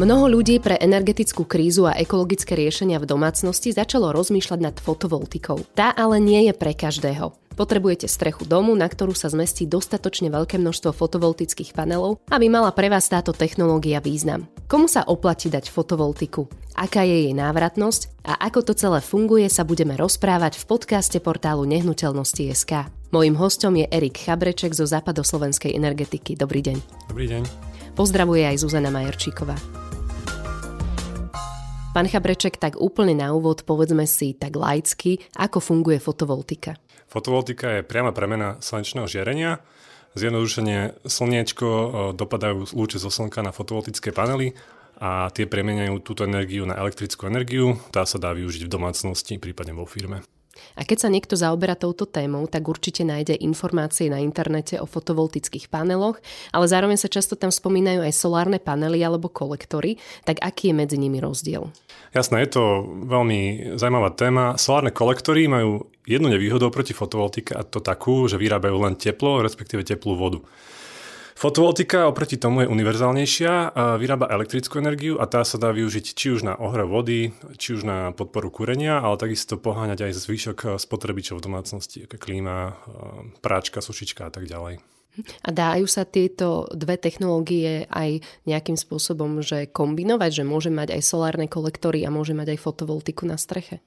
Mnoho ľudí pre energetickú krízu a ekologické riešenia v domácnosti začalo rozmýšľať nad fotovoltikou. Tá ale nie je pre každého. Potrebujete strechu domu, na ktorú sa zmestí dostatočne veľké množstvo fotovoltických panelov, aby mala pre vás táto technológia význam. Komu sa oplatí dať fotovoltiku? Aká je jej návratnosť a ako to celé funguje sa budeme rozprávať v podcaste portálu Nehnuteľnosti.sk. Mojím hostom je Erik Chabreček zo západoslovenskej energetiky. Dobrý deň. Dobrý deň. Pozdravuje aj Zuzana Majerčíková. Pán Chabreček, tak úplne na úvod povedzme si tak laicky, ako funguje fotovoltika. Fotovoltika je priama premena slnečného žiarenia. Zjednodušene slniečko e, dopadajú lúče zo slnka na fotovoltické panely a tie premeniajú túto energiu na elektrickú energiu. Tá sa dá využiť v domácnosti, prípadne vo firme. A keď sa niekto zaoberá touto témou, tak určite nájde informácie na internete o fotovoltických paneloch, ale zároveň sa často tam spomínajú aj solárne panely alebo kolektory, tak aký je medzi nimi rozdiel? Jasné, je to veľmi zaujímavá téma. Solárne kolektory majú jednu nevýhodu proti fotovoltike a to takú, že vyrábajú len teplo, respektíve teplú vodu. Fotovoltika oproti tomu je univerzálnejšia, vyrába elektrickú energiu a tá sa dá využiť či už na ohre vody, či už na podporu kúrenia, ale takisto poháňať aj zvyšok spotrebičov v domácnosti, ako klíma, práčka, sušička a tak ďalej. A dajú sa tieto dve technológie aj nejakým spôsobom že kombinovať, že môže mať aj solárne kolektory a môže mať aj fotovoltiku na streche?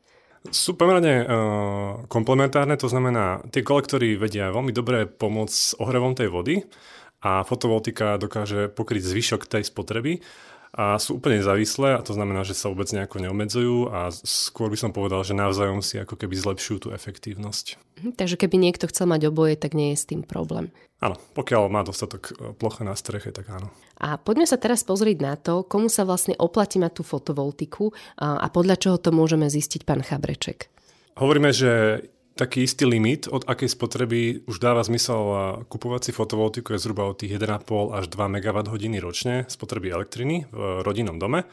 Sú pomerne uh, komplementárne, to znamená, tie kolektory vedia veľmi dobre pomôcť s ohrevom tej vody, a fotovoltika dokáže pokryť zvyšok tej spotreby a sú úplne závislé a to znamená, že sa vôbec nejako neobmedzujú a skôr by som povedal, že navzájom si ako keby zlepšujú tú efektívnosť. Mhm, takže keby niekto chcel mať oboje, tak nie je s tým problém. Áno, pokiaľ má dostatok e, plochy na streche, tak áno. A poďme sa teraz pozrieť na to, komu sa vlastne oplatí mať tú fotovoltiku a podľa čoho to môžeme zistiť, pán Chabreček. Hovoríme, že taký istý limit, od akej spotreby už dáva zmysel kupovať si fotovoltiku je zhruba od tých 1,5 až 2 MWh ročne spotreby elektriny v rodinnom dome.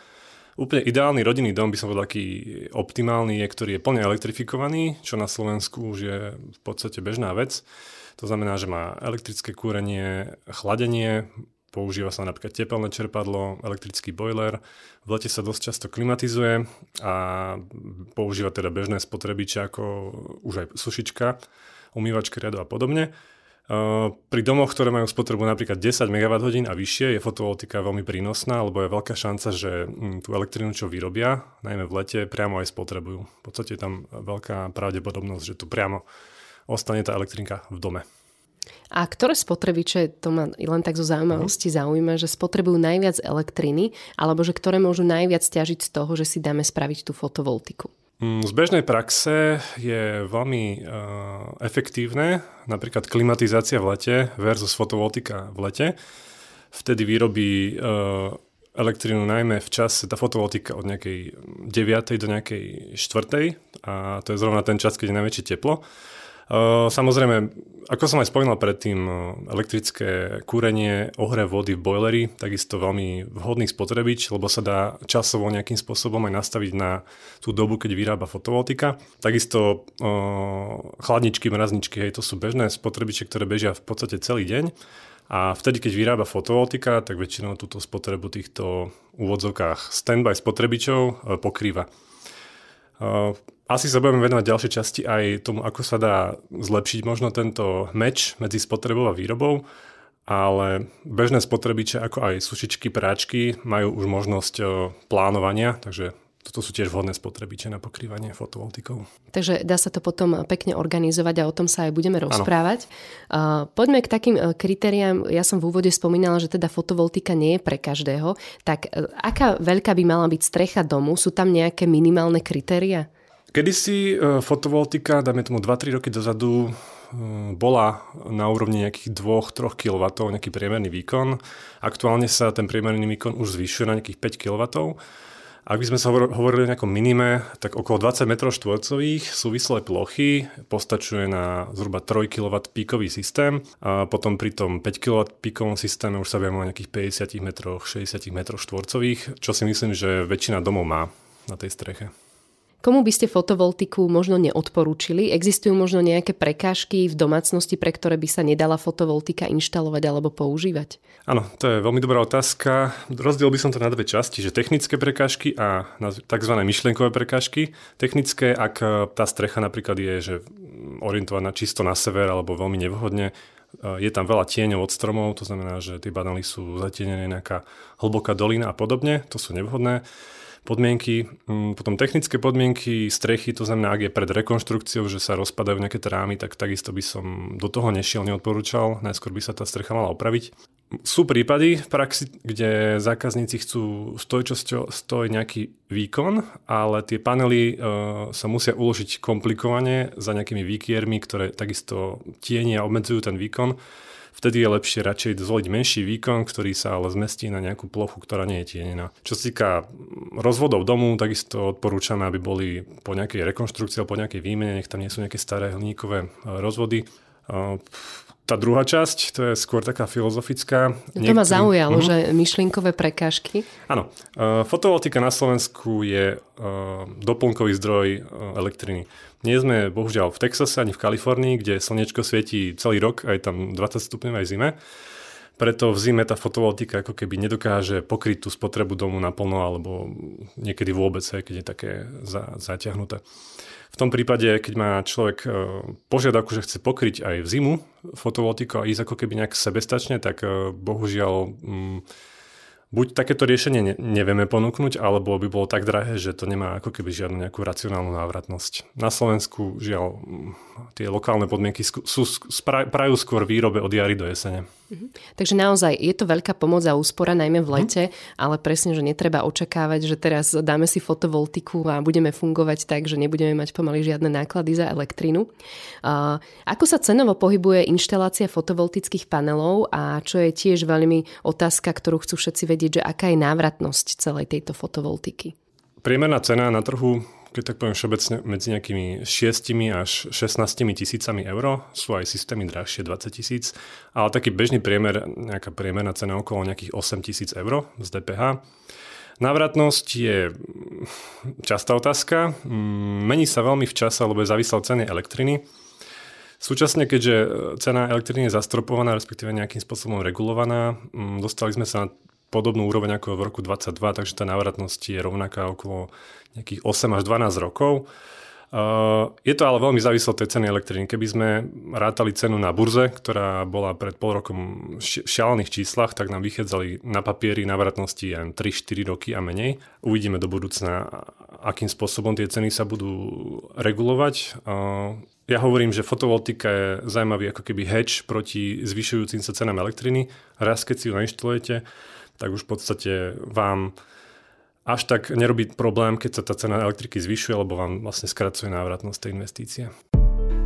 Úplne ideálny rodinný dom by som povedal taký optimálny je, ktorý je plne elektrifikovaný, čo na Slovensku už je v podstate bežná vec. To znamená, že má elektrické kúrenie, chladenie, používa sa napríklad tepelné čerpadlo, elektrický boiler, v lete sa dosť často klimatizuje a používa teda bežné spotrebiče ako už aj sušička, umývačky riadu a podobne. Pri domoch, ktoré majú spotrebu napríklad 10 MWh a vyššie, je fotovoltika veľmi prínosná, lebo je veľká šanca, že mm, tú elektrínu, čo vyrobia, najmä v lete, priamo aj spotrebujú. V podstate je tam veľká pravdepodobnosť, že tu priamo ostane tá elektrinka v dome. A ktoré spotrebiče, to ma len tak zo zaujímavosti mhm. zaujíma, že spotrebujú najviac elektriny, alebo že ktoré môžu najviac ťažiť z toho, že si dáme spraviť tú fotovoltiku? Mm, z bežnej praxe je veľmi uh, efektívne napríklad klimatizácia v lete versus fotovoltika v lete. Vtedy vyrobí uh, elektrínu najmä v čase, tá fotovoltika od nejakej 9. do nejakej 4. a to je zrovna ten čas, keď je najväčšie teplo. Samozrejme, ako som aj spomínal predtým, elektrické kúrenie, ohre vody v boileri, takisto veľmi vhodný spotrebič, lebo sa dá časovo nejakým spôsobom aj nastaviť na tú dobu, keď vyrába fotovoltika. Takisto chladničky, mrazničky, hej, to sú bežné spotrebiče, ktoré bežia v podstate celý deň. A vtedy, keď vyrába fotovoltika, tak väčšinou túto spotrebu týchto úvodzovkách standby spotrebičov pokrýva. Asi sa budeme venovať ďalšej časti aj tomu, ako sa dá zlepšiť možno tento meč medzi spotrebou a výrobou, ale bežné spotrebiče ako aj sušičky, práčky majú už možnosť plánovania, takže toto sú tiež vhodné spotrebiče na pokrývanie fotovoltikov. Takže dá sa to potom pekne organizovať a o tom sa aj budeme rozprávať. Ano. Poďme k takým e, kritériám. Ja som v úvode spomínala, že teda fotovoltika nie je pre každého. Tak e, aká veľká by mala byť strecha domu? Sú tam nejaké minimálne kritéria? Kedysi uh, fotovoltika, dáme tomu 2-3 roky dozadu, bola na úrovni nejakých 2-3 kW, nejaký priemerný výkon. Aktuálne sa ten priemerný výkon už zvyšuje na nejakých 5 kW. Ak by sme sa hovorili o nejakom minime, tak okolo 20 m štvorcových súvislé plochy postačuje na zhruba 3 kW píkový systém a potom pri tom 5 kW píkovom systéme už sa vieme o nejakých 50 m, 60 m štvorcových, čo si myslím, že väčšina domov má na tej streche. Komu by ste fotovoltiku možno neodporúčili? Existujú možno nejaké prekážky v domácnosti, pre ktoré by sa nedala fotovoltika inštalovať alebo používať? Áno, to je veľmi dobrá otázka. Rozdiel by som to na dve časti, že technické prekážky a tzv. myšlienkové prekážky. Technické, ak tá strecha napríklad je že orientovaná čisto na sever alebo veľmi nevhodne, je tam veľa tieňov od stromov, to znamená, že tie banály sú zatienené nejaká hlboká dolina a podobne, to sú nevhodné podmienky, mm, potom technické podmienky, strechy, to znamená, ak je pred rekonštrukciou, že sa rozpadajú nejaké trámy, tak takisto by som do toho nešiel, neodporúčal, najskôr by sa tá strecha mala opraviť. Sú prípady v praxi, kde zákazníci chcú stoj, stoj nejaký výkon, ale tie panely e, sa musia uložiť komplikovane za nejakými výkiermi, ktoré takisto tienia obmedzujú ten výkon vtedy je lepšie radšej zvoliť menší výkon, ktorý sa ale zmestí na nejakú plochu, ktorá nie je tienená. Čo sa týka rozvodov domu, takisto odporúčame, aby boli po nejakej rekonštrukcii alebo po nejakej výmene, nech tam nie sú nejaké staré hliníkové e, rozvody. E, tá druhá časť, to je skôr taká filozofická. To ma zaujalo, uh-huh. že myšlienkové prekážky. Áno. Uh, fotovoltika na Slovensku je uh, doplnkový zdroj uh, elektriny. Nie sme bohužiaľ v Texase ani v Kalifornii, kde slnečko svietí celý rok, aj tam 20 stupňov aj zime. Preto v zime tá fotovoltika ako keby nedokáže pokryť tú spotrebu domu naplno alebo niekedy vôbec, aj keď je také za, zaťahnuté. V tom prípade, keď má človek e, požiadavku, že chce pokryť aj v zimu fotovoltiku a ísť ako keby nejak sebestačne, tak e, bohužiaľ mm, buď takéto riešenie nevieme ponúknuť, alebo by bolo tak drahé, že to nemá ako keby žiadnu nejakú racionálnu návratnosť. Na Slovensku žiaľ tie lokálne podmienky sú, prajú skôr výrobe od jary do jesene. Mhm. Takže naozaj je to veľká pomoc a úspora najmä v lete, mm. ale presne, že netreba očakávať, že teraz dáme si fotovoltiku a budeme fungovať tak, že nebudeme mať pomaly žiadne náklady za elektrinu. Uh, ako sa cenovo pohybuje inštalácia fotovoltických panelov a čo je tiež veľmi otázka, ktorú chcú všetci vedieť, že aká je návratnosť celej tejto fotovoltiky? Priemerná cena na trhu keď tak poviem všeobecne, medzi nejakými 6 až 16 tisícami eur. Sú aj systémy drahšie, 20 tisíc, ale taký bežný priemer, nejaká priemerná cena okolo nejakých 8 tisíc eur z DPH. Návratnosť je častá otázka. Mm, mení sa veľmi v čase, lebo je závislá od ceny elektriny. Súčasne, keďže cena elektriny je zastropovaná, respektíve nejakým spôsobom regulovaná, mm, dostali sme sa na podobnú úroveň ako v roku 2022, takže tá návratnosť je rovnaká okolo nejakých 8 až 12 rokov. Uh, je to ale veľmi závislé od tej ceny elektriny. Keby sme rátali cenu na burze, ktorá bola pred pol rokom v šialených číslach, tak nám vychádzali na papieri návratnosti len 3-4 roky a menej. Uvidíme do budúcna, akým spôsobom tie ceny sa budú regulovať. Uh, ja hovorím, že fotovoltika je zaujímavý ako keby hedge proti zvyšujúcim sa cenám elektriny. Raz, keď si ju nainštalujete, tak už v podstate vám až tak nerobí problém, keď sa tá cena elektriky zvyšuje, lebo vám vlastne skracuje návratnosť tej investície.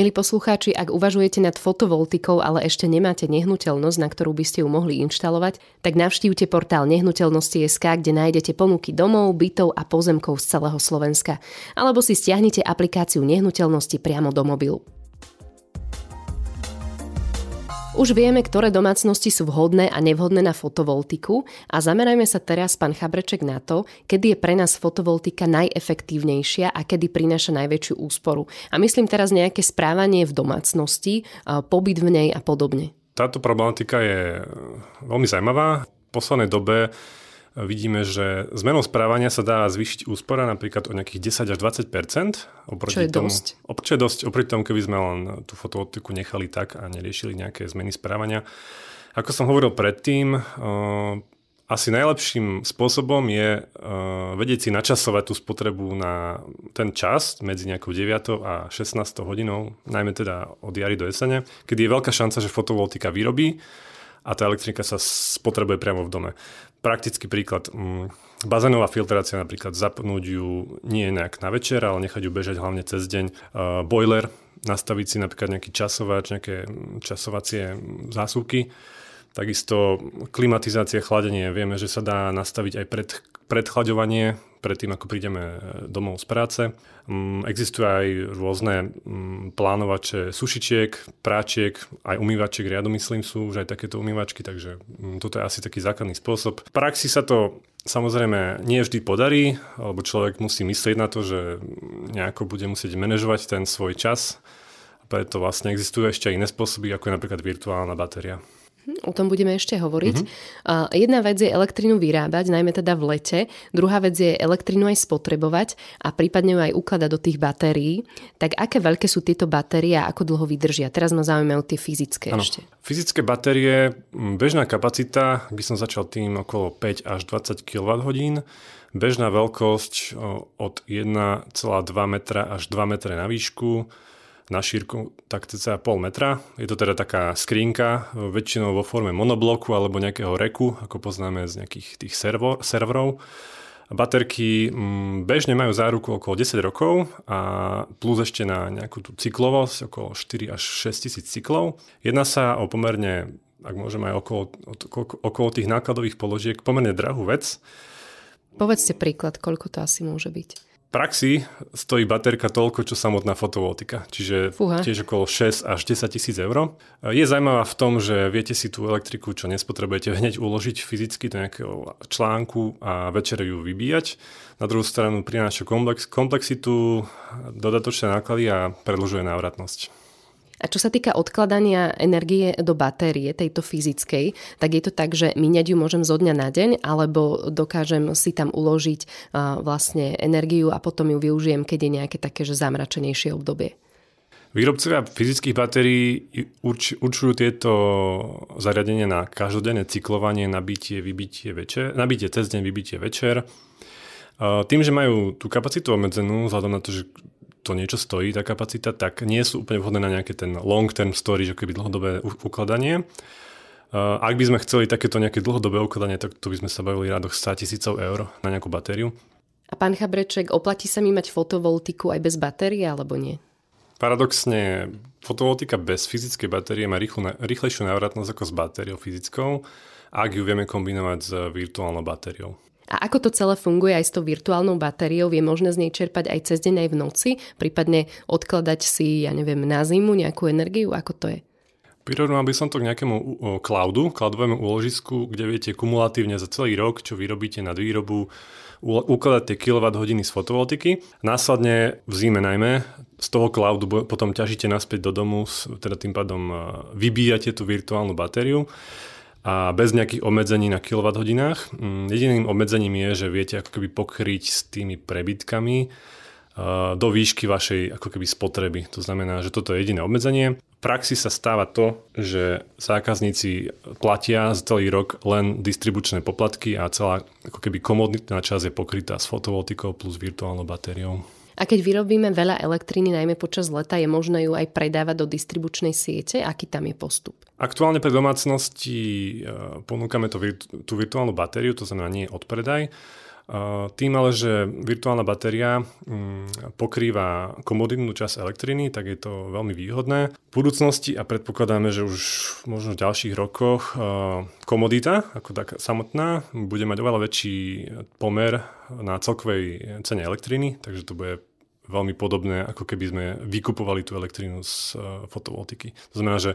Milí poslucháči, ak uvažujete nad fotovoltikou, ale ešte nemáte nehnuteľnosť, na ktorú by ste ju mohli inštalovať, tak navštívte portál nehnuteľnosti.sk, kde nájdete ponuky domov, bytov a pozemkov z celého Slovenska. Alebo si stiahnite aplikáciu nehnuteľnosti priamo do mobilu. Už vieme, ktoré domácnosti sú vhodné a nevhodné na fotovoltiku a zamerajme sa teraz, pán Chabreček, na to, kedy je pre nás fotovoltika najefektívnejšia a kedy prináša najväčšiu úsporu. A myslím teraz nejaké správanie v domácnosti, pobyt v nej a podobne. Táto problematika je veľmi zaujímavá. V poslednej dobe vidíme, že zmenou správania sa dá zvýšiť úspora napríklad o nejakých 10 až 20 oproti Čo je tomu, dosť. Čo je dosť oproti tomu, keby sme len tú fotovoltiku nechali tak a neriešili nejaké zmeny správania. Ako som hovoril predtým, asi najlepším spôsobom je uh, vedieť si načasovať tú spotrebu na ten čas medzi nejakou 9 a 16 hodinou, najmä teda od jary do jesene, kedy je veľká šanca, že fotovoltika vyrobí a tá elektrika sa spotrebuje priamo v dome. Praktický príklad. Um, bazénová filtrácia napríklad, zapnúť ju nie nejak na večer, ale nechať ju bežať hlavne cez deň. Uh, boiler, nastaviť si napríklad nejaký časovač, nejaké časovacie zásuvky Takisto klimatizácia, chladenie. Vieme, že sa dá nastaviť aj pred, predchlaďovanie, predtým ako prídeme domov z práce. Mm, existujú aj rôzne mm, plánovače sušičiek, práčiek, aj umývačiek riadu, myslím, sú už aj takéto umývačky, takže mm, toto je asi taký základný spôsob. V praxi sa to samozrejme nie vždy podarí, alebo človek musí myslieť na to, že nejako bude musieť manažovať ten svoj čas. Preto vlastne existujú ešte aj iné spôsoby, ako je napríklad virtuálna batéria. O tom budeme ešte hovoriť. Uh-huh. Jedna vec je elektrinu vyrábať, najmä teda v lete. Druhá vec je elektrinu aj spotrebovať a prípadne ju aj ukladať do tých batérií. Tak aké veľké sú tieto batérie a ako dlho vydržia? Teraz ma zaujímajú tie fyzické ano. ešte. Fyzické batérie, bežná kapacita, by som začal tým okolo 5 až 20 kWh. Bežná veľkosť od 1,2 metra až 2 metre na výšku na šírku tak cca pol metra. Je to teda taká skrínka, väčšinou vo forme monobloku alebo nejakého reku, ako poznáme z nejakých tých servo, serverov. Baterky mm, bežne majú záruku okolo 10 rokov a plus ešte na nejakú tú cyklovosť okolo 4 až 6 tisíc cyklov. Jedná sa o pomerne, ak môžeme aj okolo, okolo tých nákladových položiek, pomerne drahú vec. Povedzte príklad, koľko to asi môže byť praxi stojí baterka toľko, čo samotná fotovoltika, čiže Fúha. tiež okolo 6 až 10 tisíc eur. Je zaujímavá v tom, že viete si tú elektriku, čo nespotrebujete, hneď uložiť fyzicky do nejakého článku a večer ju vybíjať. Na druhú stranu prináša komplex, komplexitu, dodatočné náklady a predlžuje návratnosť. A čo sa týka odkladania energie do batérie, tejto fyzickej, tak je to tak, že míňať ju môžem zo dňa na deň, alebo dokážem si tam uložiť vlastne energiu a potom ju využijem, keď je nejaké také, že zamračenejšie obdobie. Výrobcovia fyzických batérií urč, určujú tieto zariadenia na každodenné cyklovanie, nabitie, vybitie večer, nabitie cez deň, vybitie večer. Tým, že majú tú kapacitu obmedzenú, vzhľadom na to, že to niečo stojí, tá kapacita, tak nie sú úplne vhodné na nejaké ten long term story, že keby dlhodobé ukladanie. Ak by sme chceli takéto nejaké dlhodobé ukladanie, tak tu by sme sa bavili rádoch 100 tisícov eur na nejakú batériu. A pán Chabreček, oplatí sa mi mať fotovoltiku aj bez batérie, alebo nie? Paradoxne, fotovoltika bez fyzickej batérie má rýchlu, rýchlejšiu návratnosť ako s batériou fyzickou, ak ju vieme kombinovať s virtuálnou batériou. A ako to celé funguje aj s tou virtuálnou batériou? Je možné z nej čerpať aj cez deň aj v noci? Prípadne odkladať si, ja neviem, na zimu nejakú energiu? Ako to je? Prirovnal by som to k nejakému cloudu, cloudovému úložisku, kde viete kumulatívne za celý rok, čo vyrobíte na výrobu, ukladať tie kWh z fotovoltiky. Následne v zime najmä z toho cloudu potom ťažíte naspäť do domu, teda tým pádom vybíjate tú virtuálnu batériu a bez nejakých obmedzení na kWh. Mm, jediným obmedzením je, že viete ako keby pokryť s tými prebytkami uh, do výšky vašej ako keby spotreby. To znamená, že toto je jediné obmedzenie. V praxi sa stáva to, že zákazníci platia za celý rok len distribučné poplatky a celá ako keby komoditná časť je pokrytá s fotovoltikou plus virtuálnou batériou. A keď vyrobíme veľa elektriny, najmä počas leta, je možné ju aj predávať do distribučnej siete? Aký tam je postup? Aktuálne pre domácnosti e, ponúkame to, tú virtuálnu batériu, to znamená nie odpredaj. E, tým ale, že virtuálna batéria mm, pokrýva komoditnú časť elektriny, tak je to veľmi výhodné. V budúcnosti a predpokladáme, že už možno v ďalších rokoch e, komodita ako tak samotná bude mať oveľa väčší pomer na celkovej cene elektriny, takže to bude veľmi podobné, ako keby sme vykupovali tú elektrínu z fotovoltiky. To znamená, že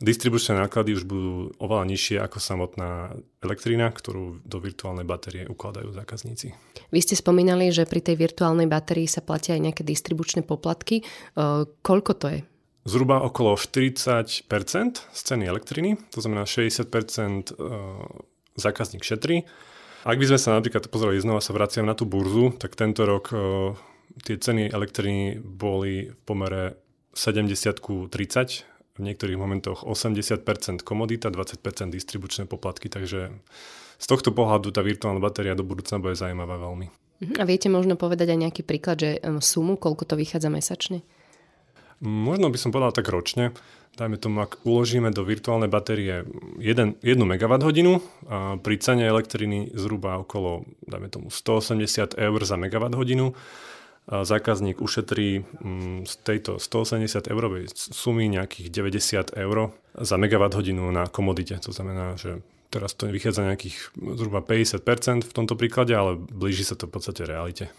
Distribučné náklady už budú oveľa nižšie ako samotná elektrina, ktorú do virtuálnej batérie ukladajú zákazníci. Vy ste spomínali, že pri tej virtuálnej batérii sa platia aj nejaké distribučné poplatky. E, koľko to je? Zhruba okolo 40% z ceny elektriny, to znamená 60% e, zákazník šetrí Ak by sme sa napríklad pozreli, znova sa vraciam na tú burzu, tak tento rok uh, tie ceny elektriny boli v pomere 70 ku 30, v niektorých momentoch 80% komodita, 20% distribučné poplatky, takže z tohto pohľadu tá virtuálna batéria do budúcna bude zaujímavá veľmi. Mhm. A viete možno povedať aj nejaký príklad, že sumu, koľko to vychádza mesačne? Možno by som povedal tak ročne. Dajme tomu, ak uložíme do virtuálnej batérie 1, 1 MWh a pri cene elektriny zhruba okolo, dajme tomu, 180 eur za MWh, zákazník ušetrí mm, z tejto 180 eurovej sumy nejakých 90 eur za megawatt hodinu na komodite. To znamená, že teraz to vychádza nejakých zhruba 50% v tomto príklade, ale blíži sa to v podstate realite.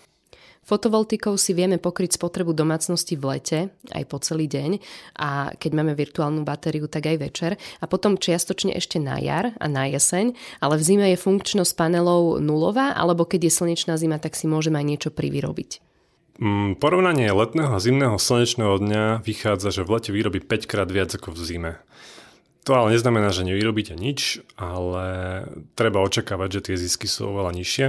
Fotovoltikou si vieme pokryť spotrebu domácnosti v lete, aj po celý deň a keď máme virtuálnu batériu, tak aj večer a potom čiastočne ešte na jar a na jeseň, ale v zime je funkčnosť panelov nulová alebo keď je slnečná zima, tak si môžeme aj niečo privyrobiť. Mm, porovnanie letného a zimného slnečného dňa vychádza, že v lete vyrobí 5 krát viac ako v zime. To ale neznamená, že nevyrobíte nič, ale treba očakávať, že tie zisky sú oveľa nižšie.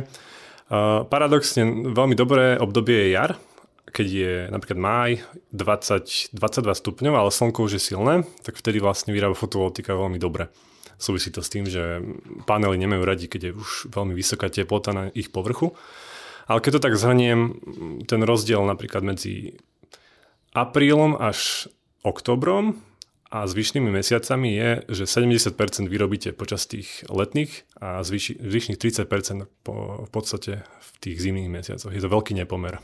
Paradoxne veľmi dobré obdobie je jar, keď je napríklad máj 20, 22 stupňov, ale slnko už je silné, tak vtedy vlastne vyrába fotovoltika veľmi dobre. Súvisí to s tým, že panely nemajú radi, keď je už veľmi vysoká teplota na ich povrchu. Ale keď to tak zhrniem, ten rozdiel napríklad medzi aprílom až oktobrom a zvyšnými mesiacami je, že 70% vyrobíte počas tých letných a zvyšných 30% po, v podstate v tých zimných mesiacoch. Je to veľký nepomer.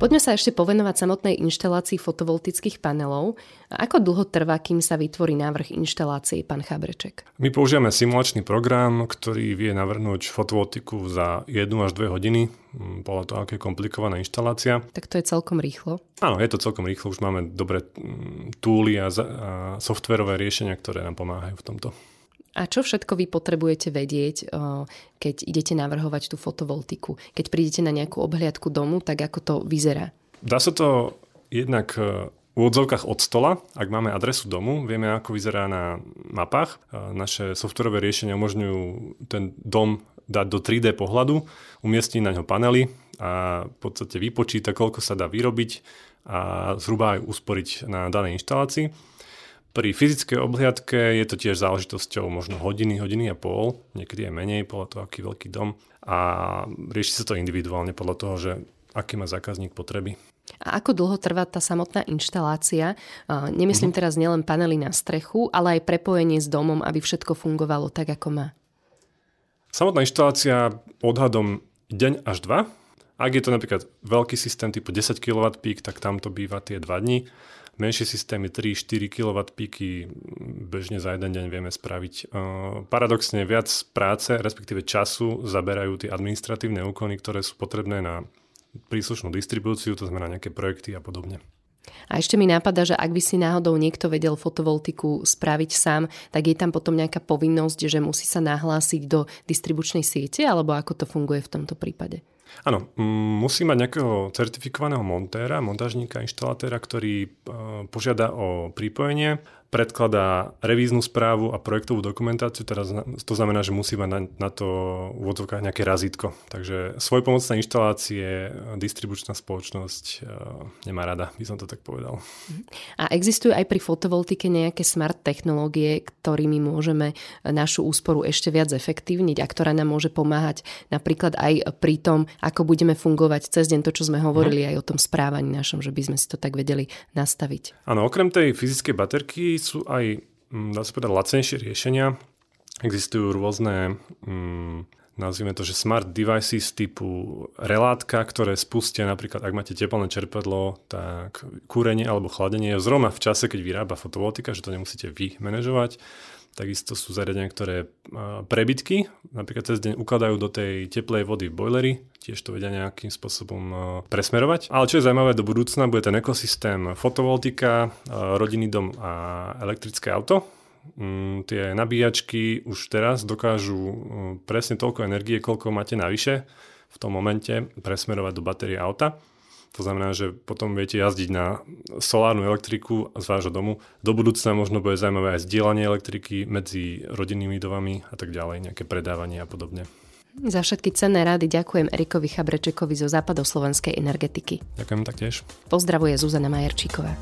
Poďme sa ešte povenovať samotnej inštalácii fotovoltických panelov. A ako dlho trvá, kým sa vytvorí návrh inštalácie, pán Chabreček? My používame simulačný program, ktorý vie navrhnúť fotovoltiku za 1 až 2 hodiny, mm, podľa toho, aká je komplikovaná inštalácia. Tak to je celkom rýchlo. Áno, je to celkom rýchlo, už máme dobré mm, túly a, a softverové riešenia, ktoré nám pomáhajú v tomto. A čo všetko vy potrebujete vedieť, keď idete navrhovať tú fotovoltiku? Keď prídete na nejakú obhliadku domu, tak ako to vyzerá? Dá sa to jednak e, v úvodzovkách od stola, ak máme adresu domu, vieme, ako vyzerá na mapách. E, naše softwarové riešenia umožňujú ten dom dať do 3D pohľadu, umiestniť na ňo panely a v podstate vypočíta, koľko sa dá vyrobiť a zhruba aj usporiť na danej inštalácii. Pri fyzickej obhliadke je to tiež záležitosťou možno hodiny, hodiny a pol, niekedy je menej podľa toho, aký veľký dom a rieši sa to individuálne podľa toho, že aký má zákazník potreby. A ako dlho trvá tá samotná inštalácia? Nemyslím mm-hmm. teraz nielen panely na strechu, ale aj prepojenie s domom, aby všetko fungovalo tak, ako má. Samotná inštalácia odhadom deň až dva. Ak je to napríklad veľký systém typu 10 kW pík, tak tam to býva tie 2 dní menšie systémy 3-4 kW píky bežne za jeden deň vieme spraviť. Paradoxne viac práce, respektíve času zaberajú tie administratívne úkony, ktoré sú potrebné na príslušnú distribúciu, to znamená nejaké projekty a podobne. A ešte mi nápada, že ak by si náhodou niekto vedel fotovoltiku spraviť sám, tak je tam potom nejaká povinnosť, že musí sa nahlásiť do distribučnej siete, alebo ako to funguje v tomto prípade? Áno, musí mať nejakého certifikovaného montéra, montážníka, inštalatéra, ktorý e, požiada o pripojenie predkladá revíznu správu a projektovú dokumentáciu, teraz to znamená, že musí mať na, na to v odzvukách nejaké razítko. Takže svojpomocné inštalácie distribučná spoločnosť uh, nemá rada, by som to tak povedal. A existujú aj pri fotovoltike nejaké smart technológie, ktorými môžeme našu úsporu ešte viac efektívniť a ktorá nám môže pomáhať napríklad aj pri tom, ako budeme fungovať cez deň, to, čo sme hovorili uh-huh. aj o tom správaní našom, že by sme si to tak vedeli nastaviť. Áno, okrem tej fyzickej baterky sú aj, mm, dá sa povedať, lacnejšie riešenia. Existujú rôzne, mm, nazvime to, že smart devices typu relátka, ktoré spustia napríklad, ak máte teplné čerpadlo, tak kúrenie alebo chladenie je zrovna v čase, keď vyrába fotovoltika, že to nemusíte vy manažovať. Takisto sú zariadenia, ktoré prebytky napríklad cez deň ukladajú do tej teplej vody v boilery, tiež to vedia nejakým spôsobom presmerovať. Ale čo je zaujímavé do budúcna, bude ten ekosystém fotovoltika, rodinný dom a elektrické auto. Mm, tie nabíjačky už teraz dokážu presne toľko energie, koľko máte navyše v tom momente presmerovať do batérie auta. To znamená, že potom viete jazdiť na solárnu elektriku z vášho domu. Do budúcna možno bude zaujímavé aj zdieľanie elektriky medzi rodinnými domami a tak ďalej, nejaké predávanie a podobne. Za všetky cenné rády ďakujem Erikovi Chabrečekovi zo západoslovenskej energetiky. Ďakujem taktiež. Pozdravuje Zuzana Majerčíková.